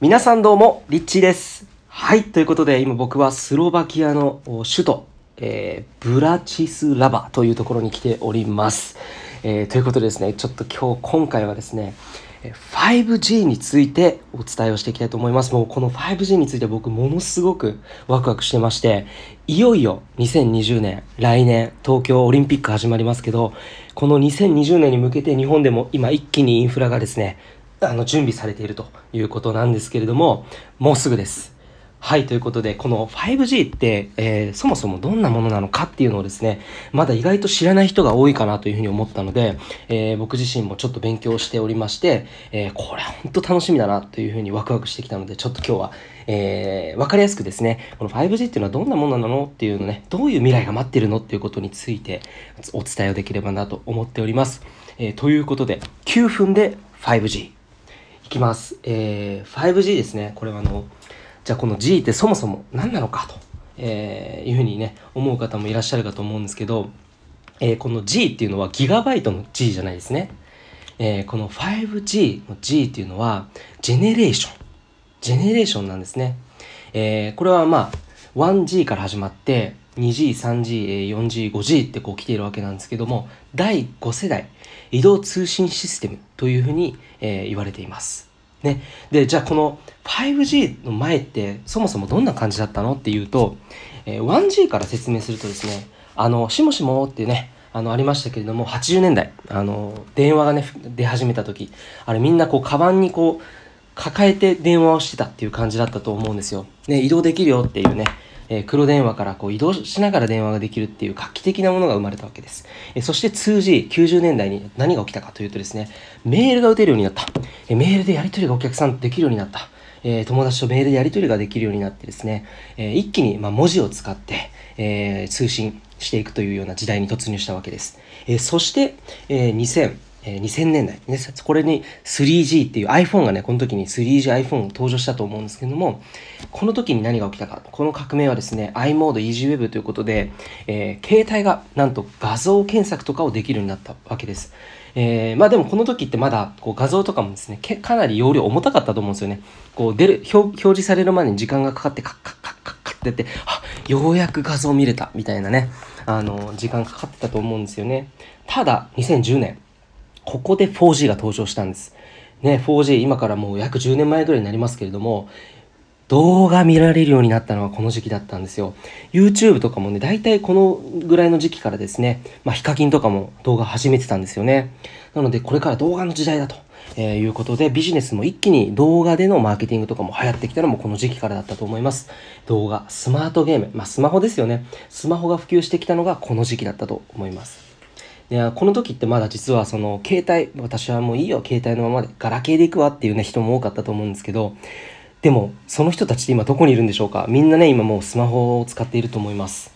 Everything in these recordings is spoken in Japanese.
皆さんどうも、リッチーです。はい、ということで、今僕はスロバキアの首都、えーブラチスラバというところに来ております。えーということでですね、ちょっと今日、今回はですね、5G についてお伝えをしていきたいと思います。もうこの 5G について僕ものすごくワクワクしてまして、いよいよ2020年、来年、東京オリンピック始まりますけど、この2020年に向けて日本でも今一気にインフラがですね、あの準備されているということなんですけれども、もうすぐです。はい、ということで、この 5G って、えーそもそもどんなものなのかっていうのをですね、まだ意外と知らない人が多いかなというふうに思ったので、えー僕自身もちょっと勉強しておりまして、えーこれは本当楽しみだなというふうにワクワクしてきたので、ちょっと今日は、えーわかりやすくですね、この 5G っていうのはどんなものなのっていうのね、どういう未来が待ってるのっていうことについてお伝えをできればなと思っております。えということで、9分で 5G。きます。えー 5G ですね。これはあの、じゃあこの G ってそもそも何なのかと、えーいうふうにね、思う方もいらっしゃるかと思うんですけど、えーこの G っていうのはギガバイトの G じゃないですね。えーこの 5G の G っていうのは、ジェネレーション。ジェネレーションなんですね。えーこれはまあ、1G から始まって、2G、3G、4G、5G ってこう来ているわけなんですけども、第5世代移動通信システムというふうに、えー言われています。ね。で、じゃあこの 5G の前ってそもそもどんな感じだったの？っていうと、えー 1G から説明するとですね、あの、しもしもってね、あの、ありましたけれども、80年代、あの、電話がね、出始めた時、あれみんなこう、カバンにこう、抱えて電話をしてたっていう感じだったと思うんですよ。ね、移動できるよっていうね、え黒電話からこう移動しながら電話ができるっていう画期的なものが生まれたわけです。えそして 2G、90年代に何が起きたかというとですね、メールが打てるようになった。えメールでやり取りがお客さんとできるようになった。え友達とメールでやり取りができるようになってですね、え一気にま文字を使って、え通信していくというような時代に突入したわけです。えそして、え2000、えー2000年代、ね、これに 3G っていう iPhone がね、この時に 3GiPhone 登場したと思うんですけども、この時に何が起きたか。この革命はですね、i モード EasyWeb ということで、えー携帯がなんと画像検索とかをできるようになったわけです。えーまあでもこの時ってまだこう画像とかもですね、けかなり容量重たかったと思うんですよね。こう出る、表表示されるまでに時間がかかってカッカッカッカッカッってやって、あ、ようやく画像見れたみたいなね、あの、時間かかってたと思うんですよね。ただ、2010年、ここで 4G が登場したんです。ね、4G 今からもう約10年前ぐらいになりますけれども、動画見られるようになったのはこの時期だったんですよ。YouTube とかもね、大体このぐらいの時期からですね、まあ、ヒカキンとかも動画始めてたんですよね。なので、これから動画の時代だと。えーいうことで、ビジネスも一気に動画でのマーケティングとかも流行ってきたのもこの時期からだったと思います。動画、スマートゲーム、まあスマホですよね。スマホが普及してきたのがこの時期だったと思います。いやこの時ってまだ実はその携帯私はもういいよ携帯のままでガラケーで行くわっていうね人も多かったと思うんですけどでもその人たちって今どこにいるんでしょうか？みんなね今もうスマホを使っていると思います。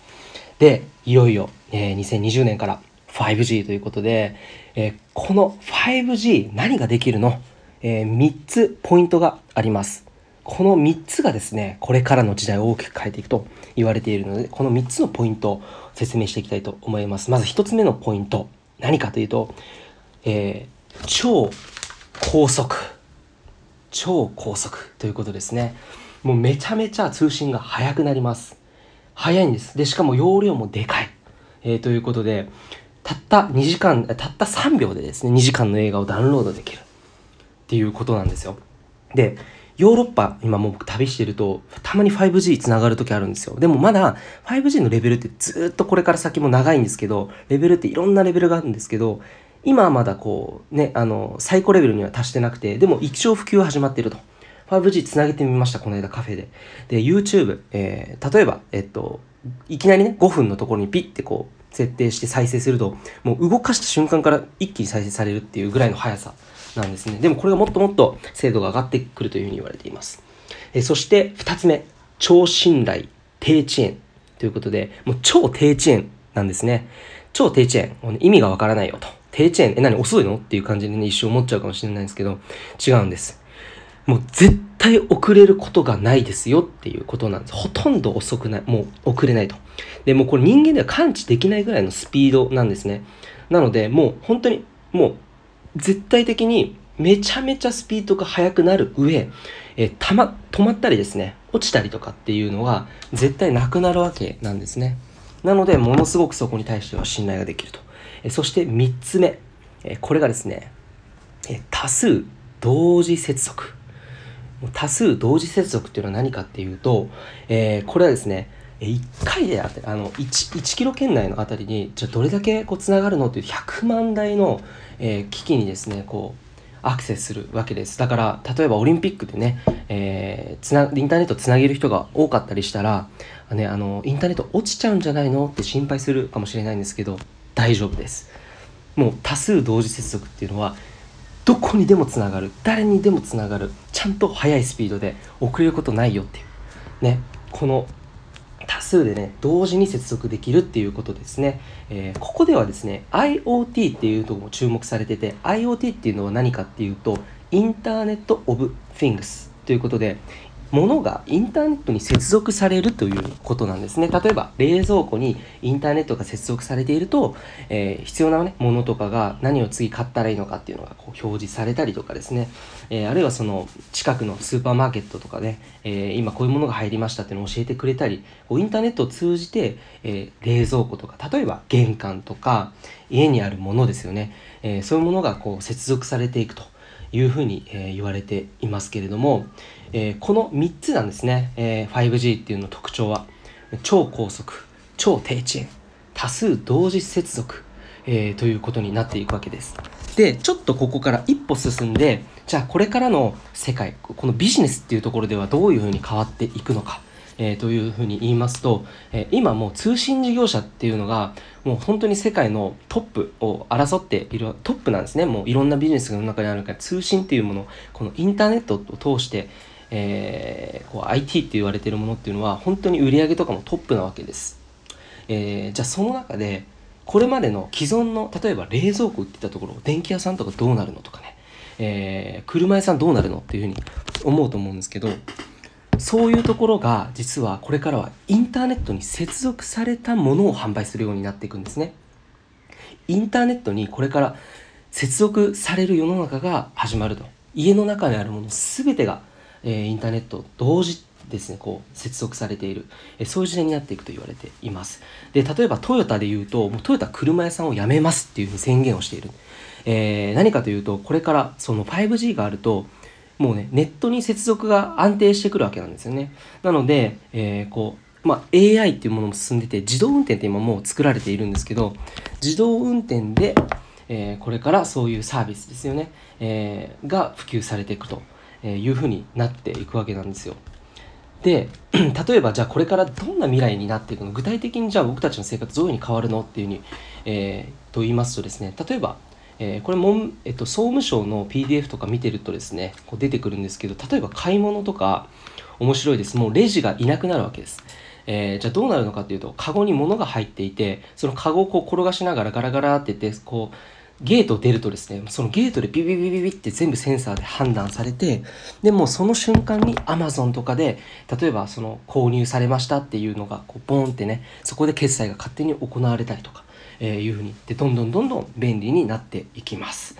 でいよいよ、えー2020年から 5G ということで、えーこの 5G 何ができるの、え3つポイントがあります。この3つがですねこれからの時代を大きく変えていくと言われているのでこの3つのポイントを説明していきたいと思います。まず1つ目のポイント何かというと、えー超高速。超高速ということですね。もうめちゃめちゃ通信が速くなります。速いんです。でしかも容量もでかい、えーということでたった2時間たった3秒でですね2時間の映画をダウンロードできる。っていうことなんですよ。で、ヨーロッパ、今もう僕旅してると、たまに 5G つながる時あるんですよ。でもまだ 5G のレベルってずっとこれから先も長いんですけど、レベルっていろんなレベルがあるんですけど、今はまだこう、ね、あの、最高レベルには達してなくて、でも一応普及は始まっていると。5G つなげてみました、この間カフェで。で、YouTube、えー例えば、えっと、いきなりね、5分のところにピッてこう、設定して再生すると、もう動かした瞬間から一気に再生されるっていうぐらいの速さなんですね。でもこれがもっともっと精度が上がってくるというふうに言われています。えそして2つ目、超信頼低遅延ということで、もう超低遅延なんですね。超低遅延。意味がわからないよと。低遅延、え、何遅いの？っていう感じでね、一瞬思っちゃうかもしれないんですけど、違うんです。もう絶対遅れることがないですよっていうことなんです。ほとんど遅くない。もう遅れないと。で、もこれ人間では感知できないぐらいのスピードなんですね。なので、もう本当に、もう絶対的にめちゃめちゃスピードが速くなる上、えー、たま、止まったりですね、落ちたりとかっていうのは絶対なくなるわけなんですね。なので、ものすごくそこに対しては信頼ができると。えー、そして3つ目、えー、これがですね、え多数同時接続。多数同時接続っていうのは何かっていうと、えこれはですね、1回であってあの 1, 1キロ圏内のあたりにじゃどれだけこうつながるのっていう100万台の、えー、機器にですねこうアクセスするわけです。だから例えばオリンピックでね、えー、つなインターネットつなげる人が多かったりしたら、ね、あのインターネット落ちちゃうんじゃないのって心配するかもしれないんですけど大丈夫です。もう多数同時接続っていうのはどこにでもつながる。誰にでもつながる。ちゃんと速いスピードで遅れることないよっていう。ねこの多数でね同時に接続できるっていうことですね、えー、ここではですね IoT っていうとこも注目されてて IoT っていうのは何かっていうとインターネット・オブ・フィングスということでものがインターネットに接続されるということなんですね。例えば冷蔵庫にインターネットが接続されていると、えー、必要な、ね、ものとかが何を次買ったらいいのかっていうのがこう表示されたりとかですね、えー、あるいはその近くのスーパーマーケットとかね、えー、今こういうものが入りましたっていうのを教えてくれたりこうインターネットを通じて、え冷蔵庫とか例えば玄関とか家にあるものですよね、えそういうものがこう接続されていくというふうに、え言われていますけれども、えこの3つなんですね、え 5G っていうの特徴は超高速超低遅延多数同時接続、えー、ということになっていくわけです。でちょっとここから一歩進んでじゃあこれからの世界このビジネスっていうところではどういうふうに変わっていくのかえー、というふうに言いますと、えー、今もう通信事業者っていうのがもう本当に世界のトップを争っているトップなんですね。もういろんなビジネスがの中にあるから通信っていうものこのインターネットを通して、えー、こう IT って言われてるものっていうのは本当に売り上げとかもトップなわけです、えー、じゃあその中でこれまでの既存の例えば冷蔵庫売ってたところ電気屋さんとかどうなるのとかね、えー、車屋さんどうなるのっていうふうに思うと思うんですけどそういうところが実はこれからはインターネットに接続されたものを販売するようになっていくんですね。インターネットにこれから接続される世の中が始まると。家の中にあるもの全てが、えー、インターネット同時ですね、こう接続されている、えー、そういう時代になっていくと言われています。で、例えばトヨタで言うと、もうトヨタ車屋さんを辞めますっていうふうに宣言をしている。えー、何かというと、これからその 5G があると、もうね、ネットに接続が安定してくるわけなんですよね。なので、えー、こう、まあ、AI っていうものも進んでて、自動運転って今もう作られているんですけど、自動運転で、えー、これからそういうサービスですよね、えー、が普及されていくとえいうふうになっていくわけなんですよ。で、例えばじゃあこれからどんな未来になっていくの？具体的にじゃあ僕たちの生活どういうふうに変わるの？っていうふうに、えー、と言いますとですね、例えば、えー、これも、えっと、総務省の PDF とか見てるとですねこう出てくるんですけど例えば買い物とか面白いです。もうレジがいなくなるわけです、えー、じゃあどうなるのかっていうとカゴに物が入っていてそのカゴをこう転がしながらガラガラって言ってこうゲート出るとですね、そのゲートでビビビビビって全部センサーで判断されて、でもその瞬間に Amazon とかで、例えばその購入されましたっていうのがこうボーンってね、そこで決済が勝手に行われたりとか、えー、いうふうにでどんどんどんどん便利になっていきます。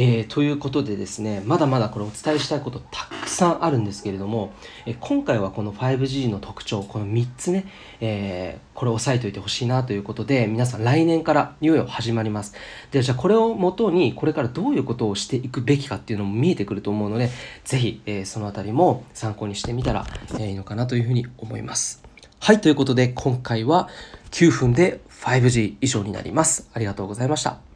えー、ということでですね、まだまだこれお伝えしたいことたくさんあるんですけれども、えー、今回はこの 5G の特徴、この3つね、えー、これ押さえておいてほしいなということで、皆さん来年からいよいよ始まります。で、じゃあこれをもとに、これからどういうことをしていくべきかっていうのも見えてくると思うので、ぜひ、えそのあたりも参考にしてみたら、えいいのかなというふうに思います。はい、ということで今回は9分で 5G 以上になります。ありがとうございました。